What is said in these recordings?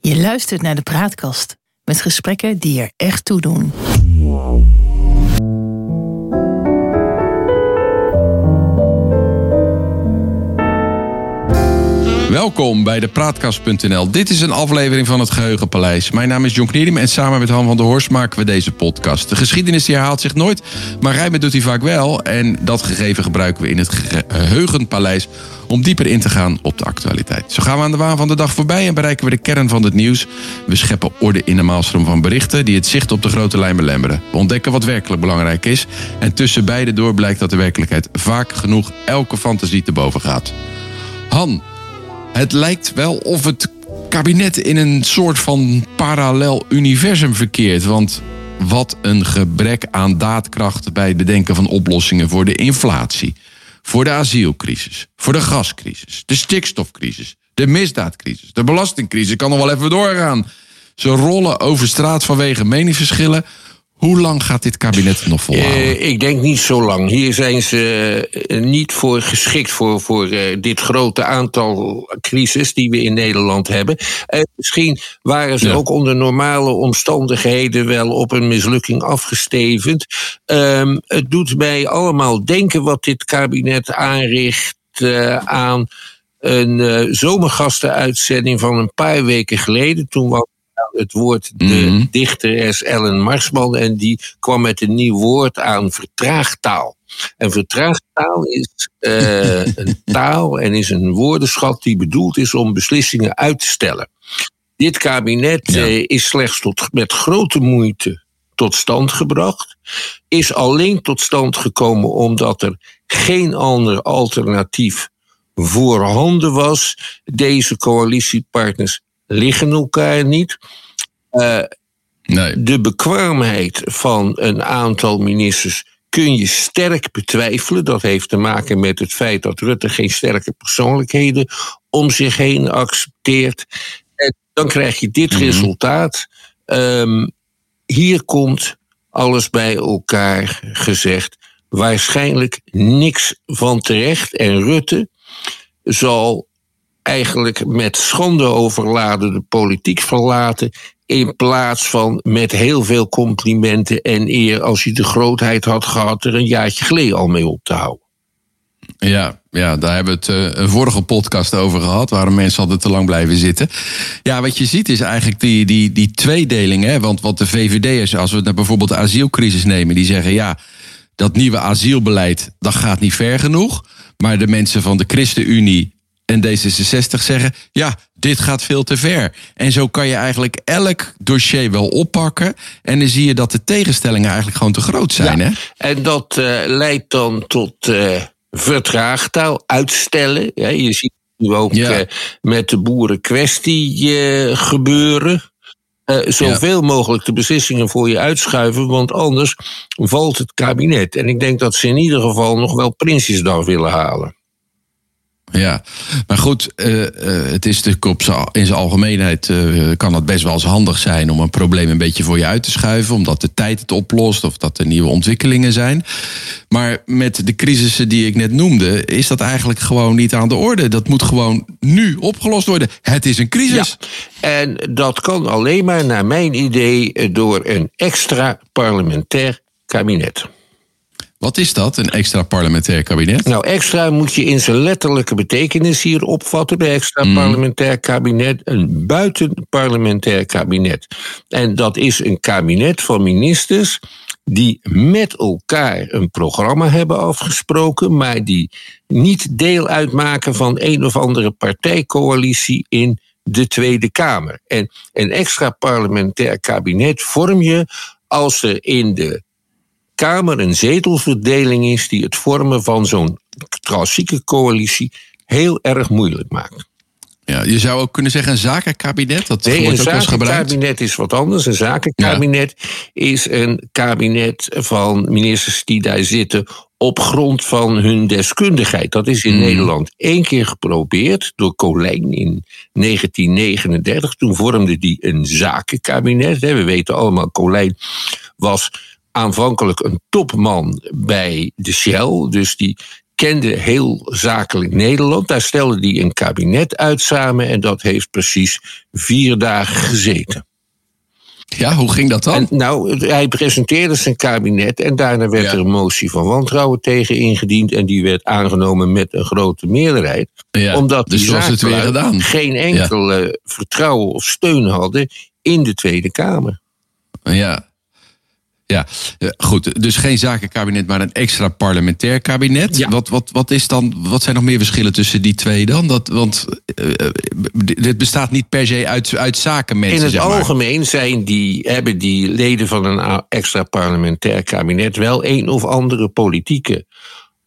Je luistert naar de Praatkast met gesprekken die er echt toe doen. Welkom bij de Praatkast.nl. Dit is een aflevering van het Geheugenpaleis. Mijn naam is John Knierim en samen met Han van der Horst maken we deze podcast. De geschiedenis die herhaalt zich nooit, maar rijmen doet hij vaak wel. En dat gegeven gebruiken we in het Geheugenpaleis om dieper in te gaan op de actualiteit. Zo gaan we aan de waan van de dag voorbij en bereiken we de kern van het nieuws. We scheppen orde in de maalstroom van berichten die het zicht op de grote lijn belemmeren. We ontdekken wat werkelijk belangrijk is. En tussen beide door blijkt dat de werkelijkheid vaak genoeg elke fantasie te boven gaat. Han, het lijkt wel of het kabinet in een soort van parallel universum verkeert. Want wat een gebrek aan daadkracht bij het bedenken van oplossingen voor de inflatie, voor de asielcrisis, voor de gascrisis, de stikstofcrisis, de misdaadcrisis, de belastingcrisis. kan nog wel even doorgaan. Ze rollen over straat vanwege meningsverschillen. Hoe lang gaat dit kabinet nog volhouden? Uh, ik denk niet zo lang. Hier zijn ze uh, niet voor geschikt voor, voor uh, dit grote aantal crisis die we in Nederland hebben. misschien waren ze ja. ook onder normale omstandigheden wel op een mislukking afgestevend. Um, het doet mij allemaal denken wat dit kabinet aanricht aan een zomergastenuitzending van een paar weken geleden. Toen was het woord de mm. dichteres Ellen Marsman en die kwam met een nieuw woord aan vertraagtaal. En vertraagtaal is uh, een taal en is een woordenschat die bedoeld is om beslissingen uit te stellen. Dit kabinet ja. uh, is slechts tot, met grote moeite tot stand gebracht. Is alleen tot stand gekomen omdat er geen ander alternatief voorhanden was. Deze coalitiepartners liggen elkaar niet. Uh, nee. De bekwaamheid van een aantal ministers kun je sterk betwijfelen. Dat heeft te maken met het feit dat Rutte geen sterke persoonlijkheden om zich heen accepteert. En dan krijg je dit mm -hmm. resultaat. Um, hier komt alles bij elkaar gezegd. Waarschijnlijk niks van terecht. En Rutte zal eigenlijk met schande overladen de politiek verlaten. In plaats van met heel veel complimenten en eer, als hij de grootheid had gehad, er een jaartje geleden al mee op te houden. Ja, ja, daar hebben we het uh, een vorige podcast over gehad. Waarom mensen altijd te lang blijven zitten. Ja, wat je ziet is eigenlijk die, die, die tweedeling. Hè? Want wat de VVD'ers, als we het bijvoorbeeld de asielcrisis nemen, die zeggen ja, dat nieuwe asielbeleid, dat gaat niet ver genoeg. Maar de mensen van de ChristenUnie en D66 zeggen: ja, dit gaat veel te ver. En zo kan je eigenlijk elk dossier wel oppakken. En dan zie je dat de tegenstellingen eigenlijk gewoon te groot zijn. Ja, hè? En dat uh, leidt dan tot uh, vertraagtaal, uitstellen. Ja, je ziet nu ook ja. uh, met de boerenkwestie gebeuren. Uh, zoveel ja. mogelijk de beslissingen voor je uitschuiven, want anders valt het kabinet. En ik denk dat ze in ieder geval nog wel Prinsjesdag willen halen. Ja, maar goed, uh, uh, het is natuurlijk op in zijn algemeenheid uh, kan het best wel eens handig zijn om een probleem een beetje voor je uit te schuiven, omdat de tijd het oplost of dat er nieuwe ontwikkelingen zijn. Maar met de crisissen die ik net noemde, is dat eigenlijk gewoon niet aan de orde. Dat moet gewoon nu opgelost worden. Het is een crisis. En dat kan alleen maar, naar mijn idee, door een extra parlementair kabinet. Wat is dat, een extra parlementair kabinet? Nou, extra moet je in zijn letterlijke betekenis hier opvatten bij extra mm. parlementair kabinet. Een buitenparlementair kabinet. En dat is een kabinet van ministers die met elkaar een programma hebben afgesproken, maar die niet deel uitmaken van een of andere partijcoalitie in de Tweede Kamer. En een extra parlementair kabinet vorm je als er in de Kamer een zetelverdeling is die het vormen van zo'n klassieke coalitie heel erg moeilijk maakt. Ja, je zou ook kunnen zeggen een zakenkabinet. Dat nee, wordt een ook zakenkabinet is wat anders. Een zakenkabinet ja. is een kabinet van ministers die daar zitten op grond van hun deskundigheid. Dat is in mm. Nederland één keer geprobeerd door Colijn in 1939. Toen vormde die een zakenkabinet. We weten allemaal, Colijn was aanvankelijk een topman bij de Shell. Dus die kende heel zakelijk Nederland. Daar stelde hij een kabinet uit samen en dat heeft precies vier dagen gezeten. Ja, hoe ging dat dan? En, nou, hij presenteerde zijn kabinet en daarna werd er een motie van wantrouwen tegen ingediend. En die werd aangenomen met een grote meerderheid. Ja, omdat dus die het weer gedaan. geen enkel vertrouwen of steun hadden in de Tweede Kamer. Ja, ja, eh, goed. Dus geen zakenkabinet, maar een extra parlementair kabinet. Ja. Wat, wat, wat, is dan, wat zijn nog meer verschillen tussen die twee dan? Dat, want uh, dit bestaat niet per se uit, uit zakenmensen. In het zeg maar. algemeen zijn die, hebben die leden van een extra parlementair kabinet wel een of andere politieke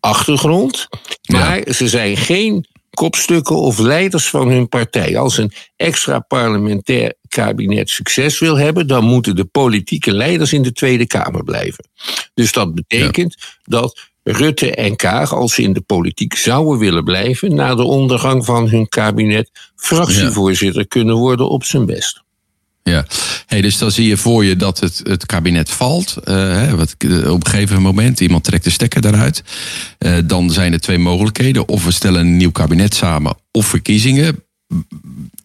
achtergrond. Maar ja. ze zijn geen kopstukken of leiders van hun partij. Als een extra parlementair kabinet succes wil hebben, dan moeten de politieke leiders in de Tweede Kamer blijven. Dus dat betekent ja. dat Rutte en Kaag, als ze in de politiek zouden willen blijven, na de ondergang van hun kabinet fractievoorzitter ja. kunnen worden op zijn best. Ja, hey, dus dan zie je voor je dat het, het kabinet valt. Uh, wat, op een gegeven moment, iemand trekt de stekker daaruit. Uh, dan zijn er twee mogelijkheden. Of we stellen een nieuw kabinet samen, of verkiezingen.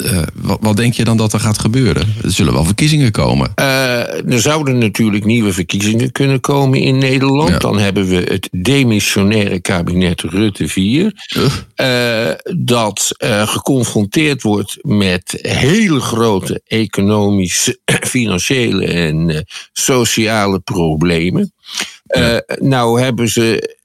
Uh, wat, wat, denk je dan dat er gaat gebeuren? Er zullen wel verkiezingen komen. Uh, er zouden natuurlijk nieuwe verkiezingen kunnen komen in Nederland. Ja. Dan hebben we het demissionaire kabinet Rutte 4. Uh. dat geconfronteerd wordt met hele grote economische, financiële en sociale problemen. Nou hebben ze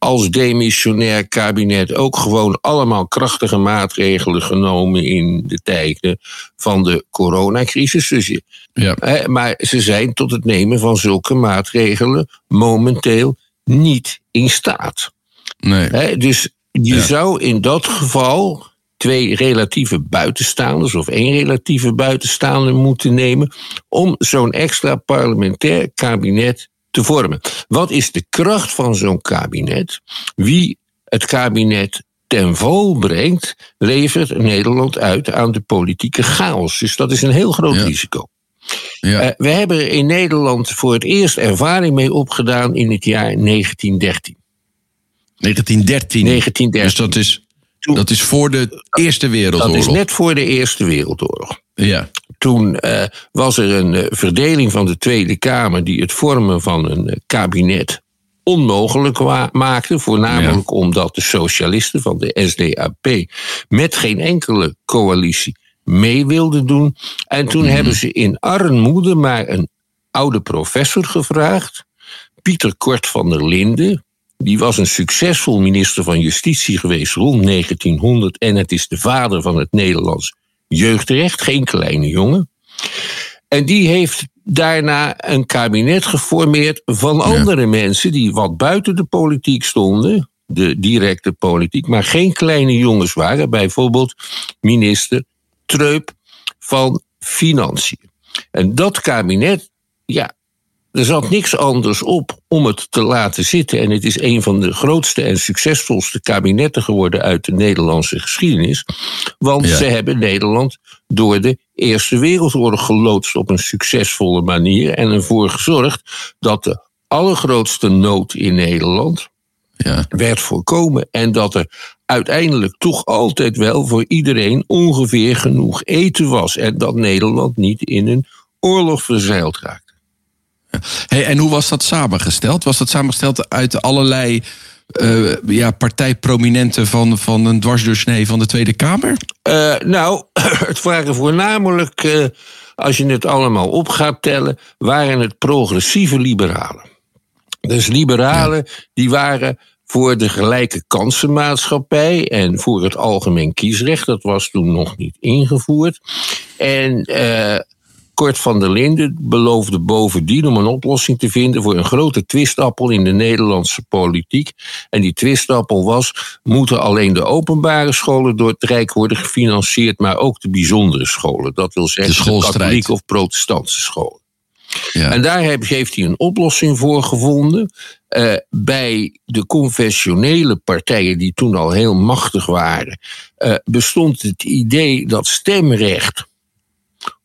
als demissionair kabinet ook gewoon allemaal krachtige maatregelen genomen in de tijden van de coronacrisis. Dus je, ja. hè, maar ze zijn tot het nemen van zulke maatregelen momenteel niet in staat. Nee. Hè, dus je ja. zou in dat geval twee relatieve buitenstaanders of één relatieve buitenstaander moeten nemen om zo'n extra parlementair kabinet te vormen. Wat is de kracht van zo'n kabinet? Wie het kabinet ten val brengt, levert Nederland uit aan de politieke chaos. Dus dat is een heel groot Ja. risico. Ja. Uh, we hebben er in Nederland voor het eerst ervaring mee opgedaan in het jaar 1913. 1913. 1913. Dus dat is, Toen- dat is voor de Eerste Dat Wereldoorlog. is net voor de Eerste Wereldoorlog. Ja. Toen eh, was er een eh, verdeling van de Tweede Kamer die het vormen van een eh, kabinet onmogelijk maakte. Voornamelijk omdat de socialisten van de SDAP met geen enkele coalitie mee wilden doen. En toen hebben ze in armoede maar een oude professor gevraagd, Pieter Kort van der Linden. Die was een succesvol minister van Justitie geweest rond 1900 en het is de vader van het Nederlands jeugdrecht, geen kleine jongen. En die heeft daarna een kabinet geformeerd van andere mensen die wat buiten de politiek stonden, de directe politiek, maar geen kleine jongens waren. Bijvoorbeeld minister Treup van Financiën. En dat kabinet, ja, er zat niks anders op om het te laten zitten. En het is een van de grootste en succesvolste kabinetten geworden uit de Nederlandse geschiedenis. Want Ja. ze hebben Nederland door de Eerste Wereldoorlog geloodst op een succesvolle manier. En ervoor gezorgd dat de allergrootste nood in Nederland Ja. werd voorkomen. En dat er uiteindelijk toch altijd wel voor iedereen ongeveer genoeg eten was. En dat Nederland niet in een oorlog verzeild raakte. Hey, en hoe was dat samengesteld? Was dat samengesteld uit allerlei eh, ja, partijprominenten van, van een dwarsdoorsnee van de Tweede Kamer? Eh, nou, het waren voornamelijk, eh, als je het allemaal op gaat tellen, waren het progressieve liberalen. Dus liberalen die waren voor de gelijke kansenmaatschappij en voor het algemeen kiesrecht. Dat was toen nog niet ingevoerd. En Kort van der Linden beloofde bovendien om een oplossing te vinden voor een grote twistappel in de Nederlandse politiek. En die twistappel was: moeten alleen de openbare scholen door het Rijk worden gefinancierd, maar ook de bijzondere scholen. Dat wil zeggen De katholieke of protestantse scholen. Ja. En daar heeft hij een oplossing voor gevonden. Eh, bij de confessionele partijen, die toen al heel machtig waren, eh, bestond het idee dat stemrecht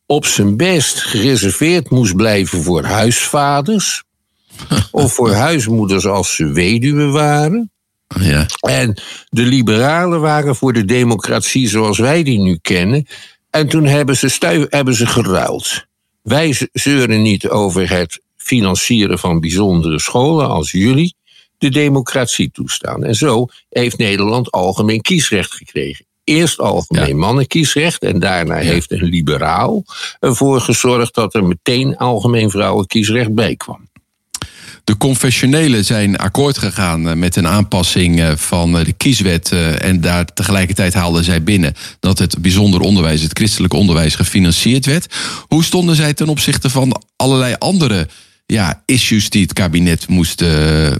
op zijn best gereserveerd moest blijven voor huisvaders. of voor huismoeders als ze weduwe waren. Ja. En de liberalen waren voor de democratie zoals wij die nu kennen. En toen hebben ze, stuif, hebben ze geruild. Wij zeuren niet over het financieren van bijzondere scholen als jullie de democratie toestaan. En zo heeft Nederland algemeen kiesrecht gekregen. Eerst algemeen ja. mannenkiesrecht en daarna heeft een liberaal ervoor gezorgd dat er meteen algemeen vrouwenkiesrecht bij kwam. De confessionelen zijn akkoord gegaan eh, met een aanpassing eh, van eh, de kieswet. En daar tegelijkertijd haalden zij binnen dat het bijzonder onderwijs, het christelijk onderwijs, gefinancierd werd. Hoe stonden zij ten opzichte van allerlei andere ja, issues die het kabinet moest, uh,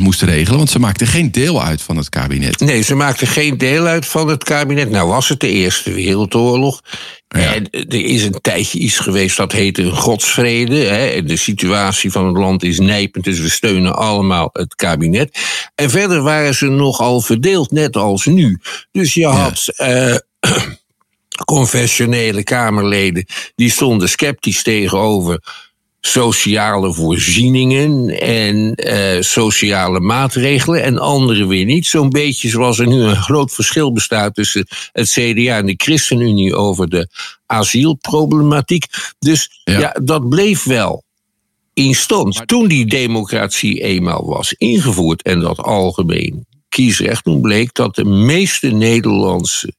moest regelen. Want ze maakten geen deel uit van het kabinet. Nee, ze maakten geen deel uit van het kabinet. Nou was het de Eerste Wereldoorlog. En er is een tijdje iets geweest dat heette godsvrede. Hè. De situatie van het land is nijpend, dus we steunen allemaal het kabinet. En verder waren ze nogal verdeeld, net als nu. Dus je had. Uh, confessionele Kamerleden die stonden sceptisch tegenover sociale voorzieningen en uh, sociale maatregelen en andere weer niet. Zo'n beetje zoals er nu een groot verschil bestaat tussen het CDA en de ChristenUnie over de asielproblematiek. Dus ja, ja dat bleef wel in stand. Toen die democratie eenmaal was ingevoerd en dat algemeen kiesrecht, toen bleek dat de meeste Nederlandse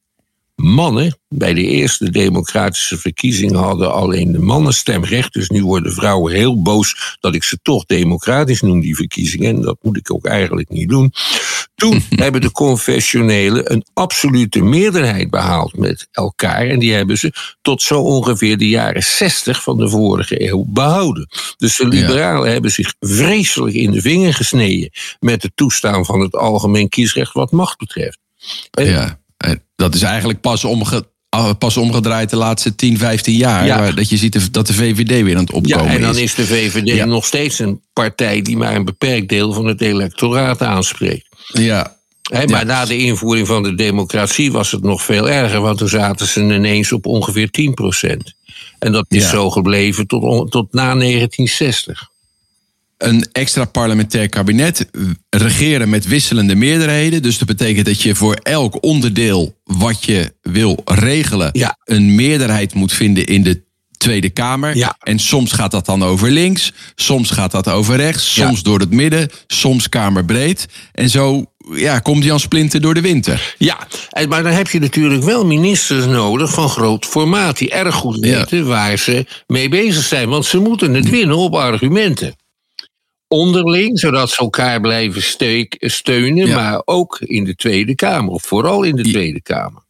mannen bij de eerste democratische verkiezingen hadden alleen de mannen stemrecht. Dus nu worden vrouwen heel boos dat ik ze toch democratisch noem, die verkiezingen. En dat moet ik ook eigenlijk niet doen. Toen hebben de confessionelen een absolute meerderheid behaald met elkaar. En die hebben ze tot zo ongeveer de jaren 60 van de vorige eeuw behouden. Dus de liberalen hebben zich vreselijk in de vinger gesneden met het toestaan van het algemeen kiesrecht wat macht betreft. ja. Dat is eigenlijk pas, omge, ah, pas omgedraaid de laatste 10, 15 jaar. Dat je ziet dat de VVD weer aan het opkomen is. Ja, en dan is, de VVD nog steeds een partij die maar een beperkt deel van het electoraat aanspreekt. Ja, maar na de invoering van de democratie was het nog veel erger, want toen zaten ze ineens op ongeveer 10% En dat is zo gebleven tot, tot na 1960 een extra parlementair kabinet, regeren met wisselende meerderheden. Dus dat betekent dat je voor elk onderdeel wat je wil regelen, ja. een meerderheid moet vinden in de Tweede Kamer. Ja. En soms gaat dat dan over links, soms gaat dat over rechts, soms door het midden, soms kamerbreed. En zo ja, komt Jan Splinter door de winter. Ja, maar dan heb je natuurlijk wel ministers nodig van groot formaat, die erg goed weten waar ze mee bezig zijn. Want ze moeten het winnen op argumenten onderling, zodat ze elkaar blijven steunen, maar ook in de Tweede Kamer, of vooral in de Tweede Kamer.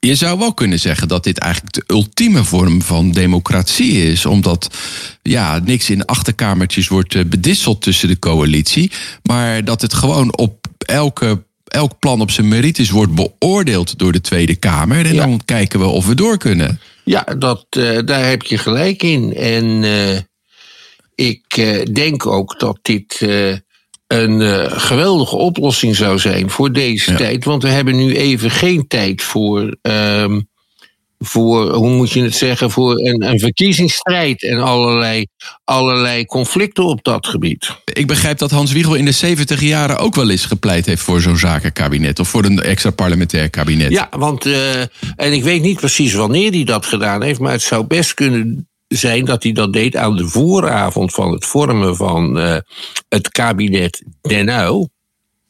Je zou wel kunnen zeggen dat dit eigenlijk de ultieme vorm van democratie is, omdat ja, niks in achterkamertjes wordt eh, bedisseld tussen de coalitie, maar dat het gewoon op elke elk plan op zijn merites wordt beoordeeld door de Tweede Kamer. En dan kijken we of we door kunnen. Ja, dat, uh, daar heb je gelijk in. En uh, ik eh, denk ook dat dit eh, een eh, geweldige oplossing zou zijn voor deze tijd. Want we hebben nu even geen tijd voor, um, voor hoe moet je het zeggen, voor een, een verkiezingsstrijd en allerlei, allerlei conflicten op dat gebied. Ik begrijp dat Hans Wiegel in de 70 jaren ook wel eens gepleit heeft voor zo'n zakenkabinet of voor een extra parlementair kabinet. Ja, want, en ik weet niet precies wanneer hij dat gedaan heeft, maar het zou best kunnen zijn dat hij dat deed aan de vooravond van het vormen van uh, het kabinet Den Uyl.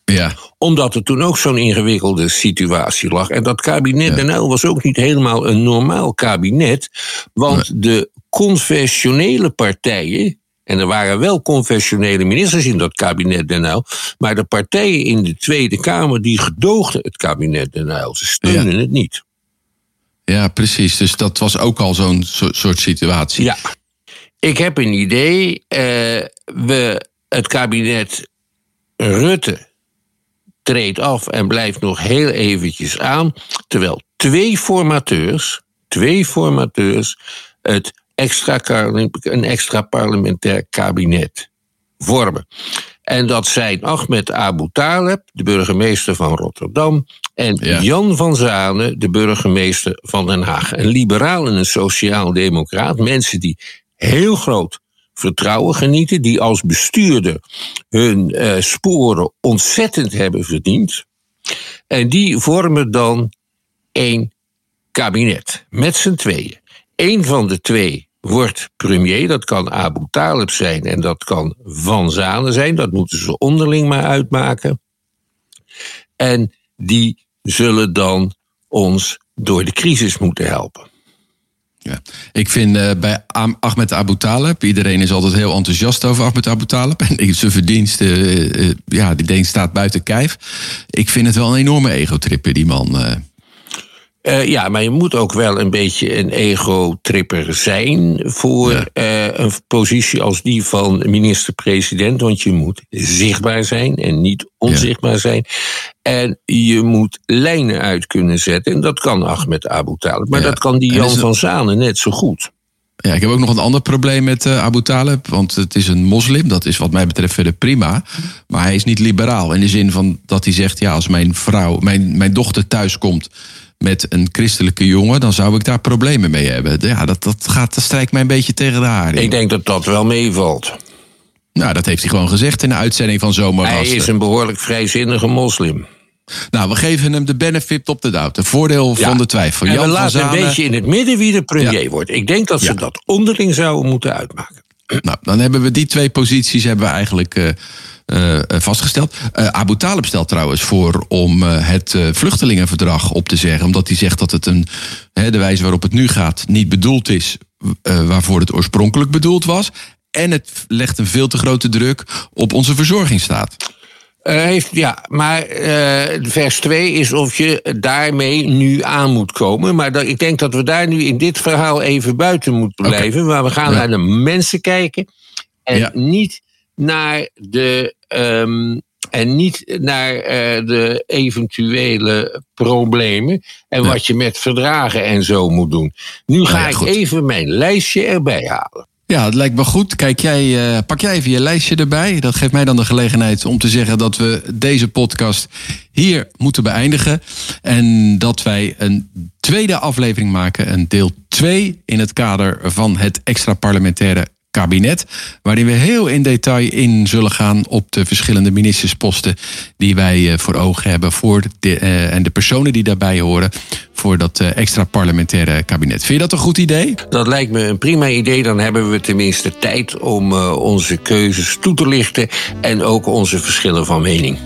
Ja. Omdat er toen ook zo'n ingewikkelde situatie lag. En dat kabinet ja. Den Uyl was ook niet helemaal een normaal kabinet. Want de confessionele partijen. En er waren wel confessionele ministers in dat kabinet Den Uyl. Maar de partijen in de Tweede Kamer die gedoogden het kabinet Den Uyl. Ze steunen het niet. Ja, precies. Dus dat was ook al zo'n soort situatie. Ja. Ik heb een idee. Uh, we, het kabinet Rutte treedt af en blijft nog heel eventjes aan. Terwijl twee formateurs, twee formateurs het extra, een extra parlementair kabinet vormen. En dat zijn Ahmed Abu Taleb, de burgemeester van Rotterdam, en Jan van Zanen, de burgemeester van Den Haag. Een liberaal en een sociaal-democraat. Mensen die heel groot vertrouwen genieten, die als bestuurder hun uh, sporen ontzettend hebben verdiend. En die vormen dan één kabinet met z'n tweeën. Eén van de twee wordt premier. Dat kan Abu Talib zijn en dat kan Van Zanen zijn. Dat moeten ze onderling maar uitmaken. En die zullen dan ons door de crisis moeten helpen. Ja. Ik vind uh, bij Ahmed Abu Talib, iedereen is altijd heel enthousiast over Ahmed Abu Talib. En zijn verdiensten, uh, uh, ja, die ding staat buiten kijf. Ik vind het wel een enorme ego-tripper, die man. Uh, ja, maar je moet ook wel een beetje een ego-tripper zijn voor ja. uh, een positie als die van minister-president. Want je moet zichtbaar zijn en niet onzichtbaar ja. zijn. En je moet lijnen uit kunnen zetten. En dat kan Ahmed Abu Talib. Maar ja. dat kan die Jan van Zanen net zo goed. Ja, ik heb ook nog een ander probleem met uh, Abu Talib. Want het is een moslim. Dat is wat mij betreft verder prima. Maar hij is niet liberaal. In de zin van dat hij zegt: ja, als mijn vrouw, mijn, mijn dochter thuis komt met een christelijke jongen, dan zou ik daar problemen mee hebben. Ja, dat, dat, gaat, dat strijkt mij een beetje tegen de haren. Ik denk dat dat wel meevalt. Nou, dat heeft hij gewoon gezegd in de uitzending van Zomergasten. Hij is een behoorlijk vrijzinnige moslim. Nou, we geven hem de benefit op de doubt. De voordeel ja. van de twijfel. En Jan we laten Zanen... een beetje in het midden wie de premier ja. wordt. Ik denk dat ze ja. dat onderling zouden moeten uitmaken. Nou, dan hebben we die twee posities hebben we eigenlijk uh, uh, vastgesteld. Uh, Abu Talib stelt trouwens voor om het vluchtelingenverdrag op te zeggen. Omdat hij zegt dat het een, de wijze waarop het nu gaat niet bedoeld is waarvoor het oorspronkelijk bedoeld was. En het legt een veel te grote druk op onze verzorgingsstaat. Uh, heeft, ja, maar uh, vers 2 is of je daarmee nu aan moet komen. Maar dat, ik denk dat we daar nu in dit verhaal even buiten moeten blijven. Okay. Maar we gaan ja. naar de mensen kijken. En ja. niet naar de. Um, en niet naar uh, de eventuele problemen en wat je met verdragen en zo moet doen. Nu ga ik even mijn lijstje erbij halen. Ja, het lijkt me goed. Kijk, jij, uh, pak jij even je lijstje erbij. Dat geeft mij dan de gelegenheid om te zeggen dat we deze podcast hier moeten beëindigen. En dat wij een tweede aflevering maken, een deel 2 in het kader van het extra parlementaire kabinet. Waarin we heel in detail in zullen gaan op de verschillende ministersposten die wij voor ogen hebben. Voor de, uh, en de personen die daarbij horen voor dat uh, extra parlementaire kabinet. Vind je dat een goed idee? Dat lijkt me een prima idee. Dan hebben we tenminste tijd om uh, onze keuzes toe te lichten en ook onze verschillen van mening.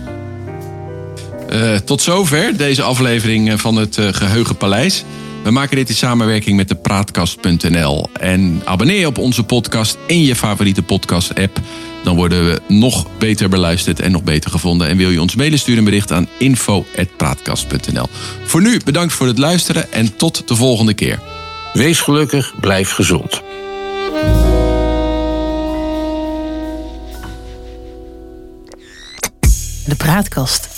Tot zover deze aflevering van het Geheugenpaleis. We maken dit in samenwerking met de Praatkast.nl. En abonneer je op onze podcast in je favoriete podcast-app. Dan worden we nog beter beluisterd en nog beter gevonden. En wil je ons mailen, stuur een bericht aan info.praatkast.nl. Voor nu bedankt voor het luisteren en tot de volgende keer. Wees gelukkig, blijf gezond. De Praatkast.